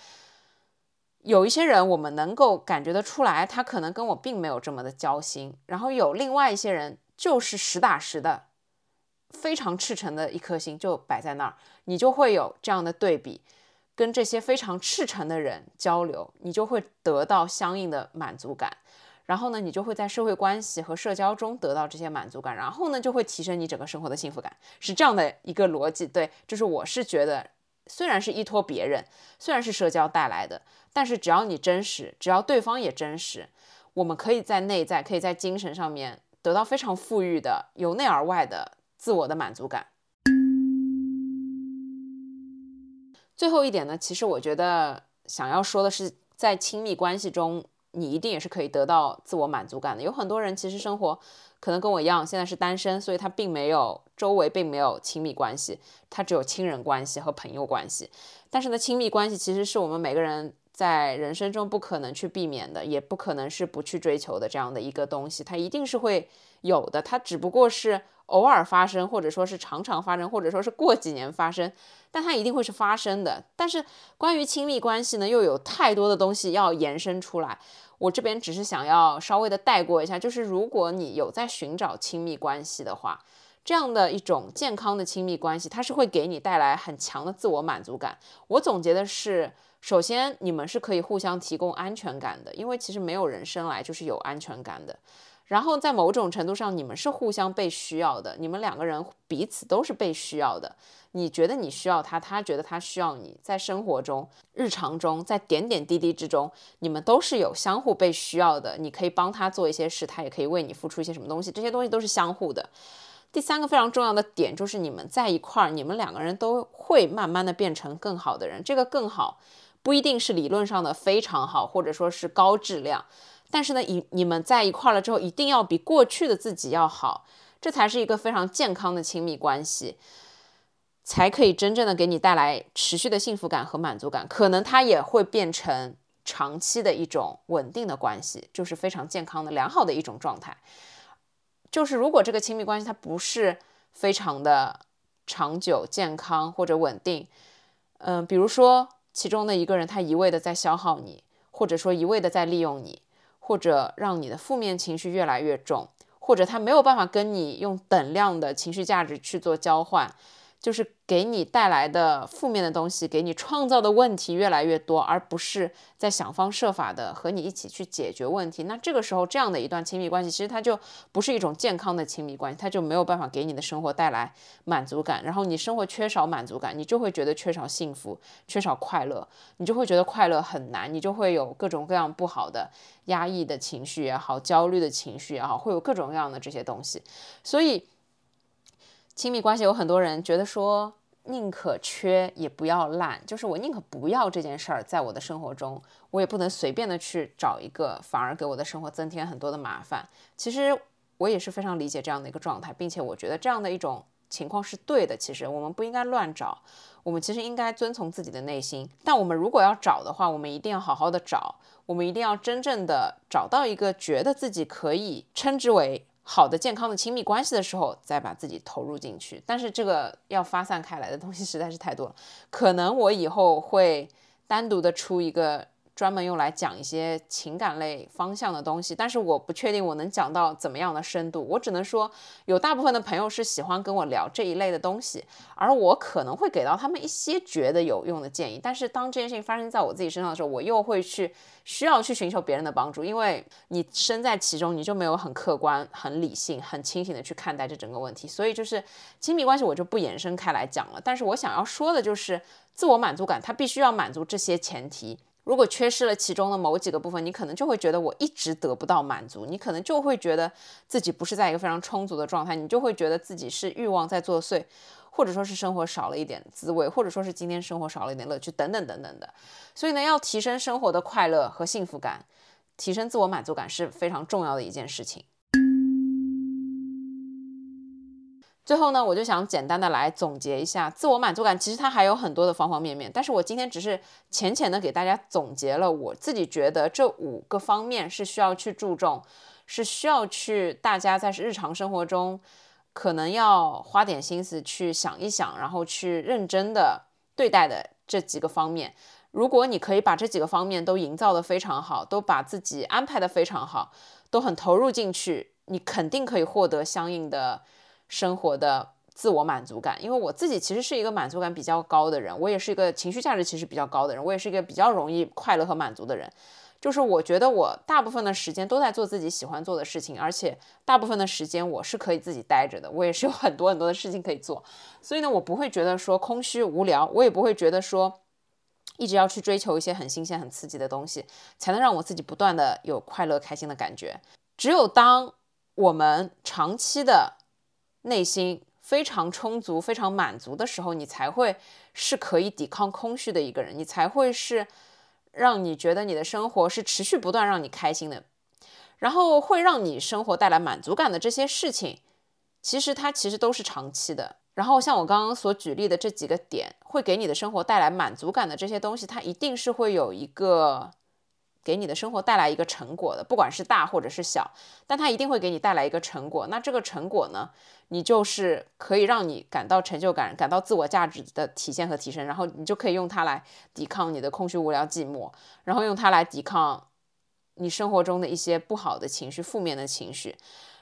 有一些人，我们能够感觉得出来，他可能跟我并没有这么的交心。然后有另外一些人，就是实打实的，非常赤诚的一颗心就摆在那儿，你就会有这样的对比，跟这些非常赤诚的人交流，你就会得到相应的满足感。然后呢，你就会在社会关系和社交中得到这些满足感，然后呢，就会提升你整个生活的幸福感，是这样的一个逻辑。对，就是我是觉得。虽然是依托别人，虽然是社交带来的，但是只要你真实，只要对方也真实，我们可以在内在，可以在精神上面得到非常富裕的由内而外的自我的满足感。最后一点呢，其实我觉得想要说的是，在亲密关系中，你一定也是可以得到自我满足感的。有很多人其实生活。可能跟我一样，现在是单身，所以他并没有周围并没有亲密关系，他只有亲人关系和朋友关系。但是呢，亲密关系其实是我们每个人在人生中不可能去避免的，也不可能是不去追求的这样的一个东西，它一定是会有的。它只不过是偶尔发生，或者说是常常发生，或者说是过几年发生，但它一定会是发生的。但是关于亲密关系呢，又有太多的东西要延伸出来。我这边只是想要稍微的带过一下，就是如果你有在寻找亲密关系的话，这样的一种健康的亲密关系，它是会给你带来很强的自我满足感。我总结的是，首先你们是可以互相提供安全感的，因为其实没有人生来就是有安全感的。然后在某种程度上，你们是互相被需要的，你们两个人彼此都是被需要的。你觉得你需要他，他觉得他需要你，在生活中、日常中，在点点滴滴之中，你们都是有相互被需要的。你可以帮他做一些事，他也可以为你付出一些什么东西，这些东西都是相互的。第三个非常重要的点就是你们在一块儿，你们两个人都会慢慢的变成更好的人。这个更好不一定是理论上的非常好，或者说是高质量。但是呢，你你们在一块了之后，一定要比过去的自己要好，这才是一个非常健康的亲密关系，才可以真正的给你带来持续的幸福感和满足感。可能它也会变成长期的一种稳定的关系，就是非常健康的、良好的一种状态。就是如果这个亲密关系它不是非常的长久、健康或者稳定，嗯，比如说其中的一个人他一味的在消耗你，或者说一味的在利用你。或者让你的负面情绪越来越重，或者他没有办法跟你用等量的情绪价值去做交换。就是给你带来的负面的东西，给你创造的问题越来越多，而不是在想方设法的和你一起去解决问题。那这个时候，这样的一段亲密关系，其实它就不是一种健康的亲密关系，它就没有办法给你的生活带来满足感。然后你生活缺少满足感，你就会觉得缺少幸福，缺少快乐，你就会觉得快乐很难，你就会有各种各样不好的压抑的情绪也好，焦虑的情绪也好，会有各种各样的这些东西。所以。亲密关系有很多人觉得说宁可缺也不要烂，就是我宁可不要这件事儿在我的生活中，我也不能随便的去找一个反而给我的生活增添很多的麻烦。其实我也是非常理解这样的一个状态，并且我觉得这样的一种情况是对的。其实我们不应该乱找，我们其实应该遵从自己的内心。但我们如果要找的话，我们一定要好好的找，我们一定要真正的找到一个觉得自己可以称之为。好的健康的亲密关系的时候，再把自己投入进去。但是这个要发散开来的东西实在是太多了，可能我以后会单独的出一个。专门用来讲一些情感类方向的东西，但是我不确定我能讲到怎么样的深度。我只能说，有大部分的朋友是喜欢跟我聊这一类的东西，而我可能会给到他们一些觉得有用的建议。但是当这件事情发生在我自己身上的时候，我又会去需要去寻求别人的帮助，因为你身在其中，你就没有很客观、很理性、很清醒的去看待这整个问题。所以就是亲密关系，我就不延伸开来讲了。但是我想要说的就是，自我满足感它必须要满足这些前提。如果缺失了其中的某几个部分，你可能就会觉得我一直得不到满足，你可能就会觉得自己不是在一个非常充足的状态，你就会觉得自己是欲望在作祟，或者说是生活少了一点滋味，或者说是今天生活少了一点乐趣，等等等等的。所以呢，要提升生活的快乐和幸福感，提升自我满足感是非常重要的一件事情。最后呢，我就想简单的来总结一下自我满足感，其实它还有很多的方方面面，但是我今天只是浅浅的给大家总结了我自己觉得这五个方面是需要去注重，是需要去大家在日常生活中可能要花点心思去想一想，然后去认真的对待的这几个方面。如果你可以把这几个方面都营造的非常好，都把自己安排的非常好，都很投入进去，你肯定可以获得相应的。生活的自我满足感，因为我自己其实是一个满足感比较高的人，我也是一个情绪价值其实比较高的人，我也是一个比较容易快乐和满足的人。就是我觉得我大部分的时间都在做自己喜欢做的事情，而且大部分的时间我是可以自己待着的，我也是有很多很多的事情可以做。所以呢，我不会觉得说空虚无聊，我也不会觉得说一直要去追求一些很新鲜、很刺激的东西，才能让我自己不断的有快乐、开心的感觉。只有当我们长期的内心非常充足、非常满足的时候，你才会是可以抵抗空虚的一个人，你才会是让你觉得你的生活是持续不断让你开心的，然后会让你生活带来满足感的这些事情，其实它其实都是长期的。然后像我刚刚所举例的这几个点，会给你的生活带来满足感的这些东西，它一定是会有一个。给你的生活带来一个成果的，不管是大或者是小，但它一定会给你带来一个成果。那这个成果呢，你就是可以让你感到成就感、感到自我价值的体现和提升，然后你就可以用它来抵抗你的空虚、无聊、寂寞，然后用它来抵抗你生活中的一些不好的情绪、负面的情绪，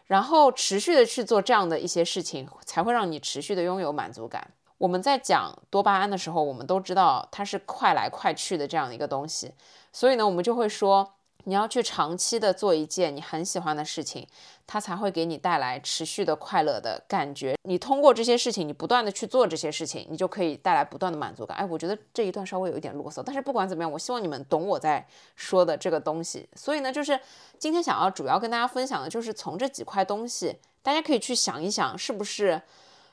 然后持续的去做这样的一些事情，才会让你持续的拥有满足感。我们在讲多巴胺的时候，我们都知道它是快来快去的这样的一个东西。所以呢，我们就会说，你要去长期的做一件你很喜欢的事情，它才会给你带来持续的快乐的感觉。你通过这些事情，你不断的去做这些事情，你就可以带来不断的满足感。哎，我觉得这一段稍微有一点啰嗦，但是不管怎么样，我希望你们懂我在说的这个东西。所以呢，就是今天想要主要跟大家分享的，就是从这几块东西，大家可以去想一想，是不是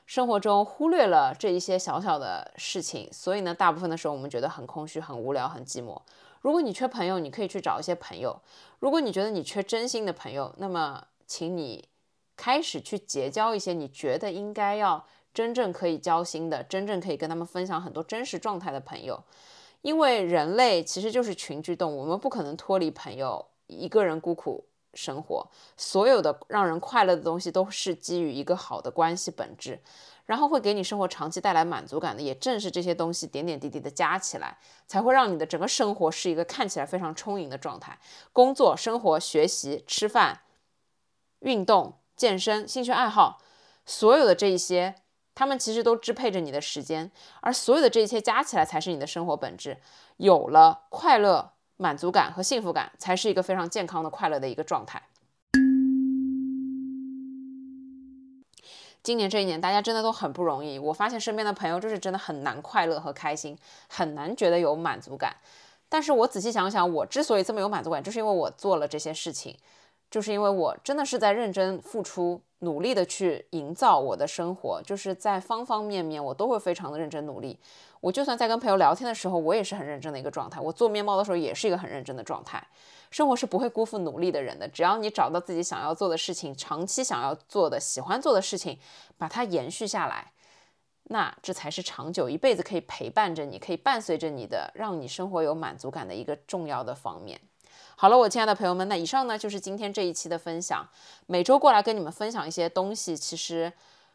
生活中忽略了这一些小小的事情，所以呢，大部分的时候我们觉得很空虚、很无聊、很寂寞。如果你缺朋友，你可以去找一些朋友。如果你觉得你缺真心的朋友，那么请你开始去结交一些你觉得应该要真正可以交心的、真正可以跟他们分享很多真实状态的朋友。因为人类其实就是群居动物，我们不可能脱离朋友，一个人孤苦生活。所有的让人快乐的东西都是基于一个好的关系本质。然后会给你生活长期带来满足感的，也正是这些东西点点滴滴的加起来，才会让你的整个生活是一个看起来非常充盈的状态。工作、生活、学习、吃饭、运动、健身、兴趣爱好，所有的这一些，他们其实都支配着你的时间，而所有的这一切加起来才是你的生活本质。有了快乐、满足感和幸福感，才是一个非常健康的快乐的一个状态。今年这一年，大家真的都很不容易。我发现身边的朋友就是真的很难快乐和开心，很难觉得有满足感。但是我仔细想想，我之所以这么有满足感，就是因为我做了这些事情，就是因为我真的是在认真付出。努力的去营造我的生活，就是在方方面面我都会非常的认真努力。我就算在跟朋友聊天的时候，我也是很认真的一个状态。我做面包的时候也是一个很认真的状态。生活是不会辜负努力的人的，只要你找到自己想要做的事情，长期想要做的、喜欢做的事情，把它延续下来，那这才是长久、一辈子可以陪伴着你、可以伴随着你的，让你生活有满足感的一个重要的方面。好了，我亲爱的朋友们，那以上呢就是今天这一期的分享。每周过来跟你们分享一些东西，其实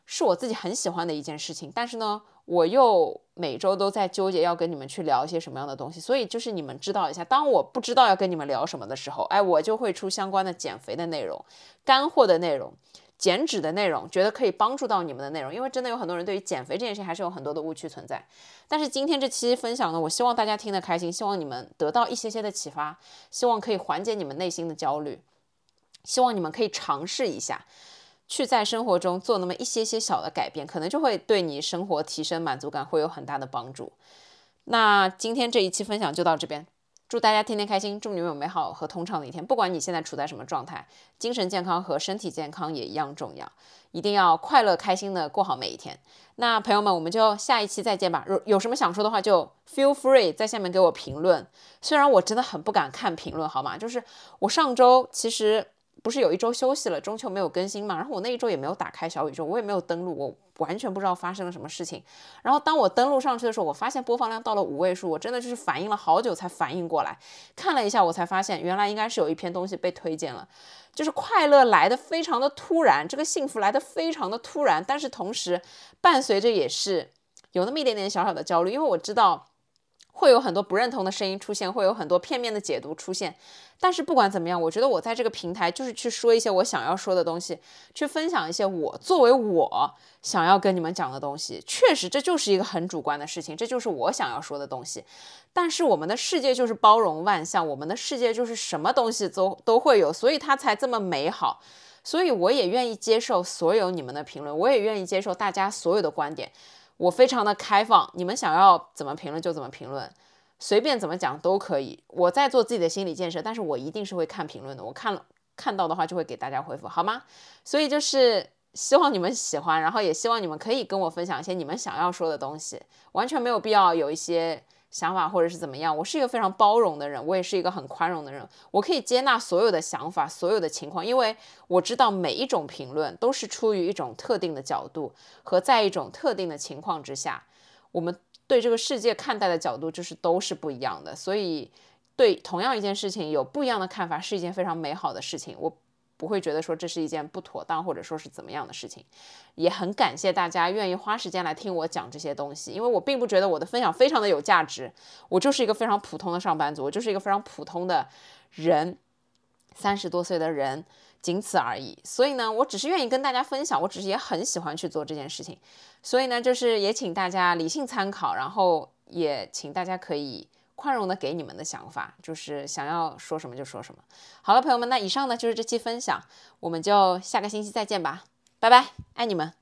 是我自己很喜欢的一件事情。但是呢，我又每周都在纠结要跟你们去聊一些什么样的东西。所以就是你们知道一下，当我不知道要跟你们聊什么的时候，哎，我就会出相关的减肥的内容、干货的内容。减脂的内容，觉得可以帮助到你们的内容，因为真的有很多人对于减肥这件事情还是有很多的误区存在。但是今天这期分享呢，我希望大家听得开心，希望你们得到一些些的启发，希望可以缓解你们内心的焦虑，希望你们可以尝试一下，去在生活中做那么一些些小的改变，可能就会对你生活提升满足感会有很大的帮助。那今天这一期分享就到这边。祝大家天天开心，祝你们有美好和通畅的一天。不管你现在处在什么状态，精神健康和身体健康也一样重要，一定要快乐开心的过好每一天。那朋友们，我们就下一期再见吧。有有什么想说的话，就 feel free 在下面给我评论。虽然我真的很不敢看评论，好吗？就是我上周其实。不是有一周休息了，中秋没有更新嘛？然后我那一周也没有打开小宇宙，我也没有登录，我完全不知道发生了什么事情。然后当我登录上去的时候，我发现播放量到了五位数，我真的就是反应了好久才反应过来。看了一下，我才发现原来应该是有一篇东西被推荐了。就是快乐来的非常的突然，这个幸福来的非常的突然，但是同时伴随着也是有那么一点点小小的焦虑，因为我知道。会有很多不认同的声音出现，会有很多片面的解读出现。但是不管怎么样，我觉得我在这个平台就是去说一些我想要说的东西，去分享一些我作为我想要跟你们讲的东西。确实，这就是一个很主观的事情，这就是我想要说的东西。但是我们的世界就是包容万象，我们的世界就是什么东西都都会有，所以它才这么美好。所以我也愿意接受所有你们的评论，我也愿意接受大家所有的观点。我非常的开放，你们想要怎么评论就怎么评论，随便怎么讲都可以。我在做自己的心理建设，但是我一定是会看评论的。我看了看到的话就会给大家回复，好吗？所以就是希望你们喜欢，然后也希望你们可以跟我分享一些你们想要说的东西，完全没有必要有一些。想法或者是怎么样，我是一个非常包容的人，我也是一个很宽容的人，我可以接纳所有的想法，所有的情况，因为我知道每一种评论都是出于一种特定的角度和在一种特定的情况之下，我们对这个世界看待的角度就是都是不一样的，所以对同样一件事情有不一样的看法是一件非常美好的事情。我。不会觉得说这是一件不妥当或者说是怎么样的事情，也很感谢大家愿意花时间来听我讲这些东西，因为我并不觉得我的分享非常的有价值，我就是一个非常普通的上班族，我就是一个非常普通的人，三十多岁的人，仅此而已。所以呢，我只是愿意跟大家分享，我只是也很喜欢去做这件事情，所以呢，就是也请大家理性参考，然后也请大家可以。宽容的给你们的想法，就是想要说什么就说什么。好了，朋友们，那以上呢就是这期分享，我们就下个星期再见吧，拜拜，爱你们。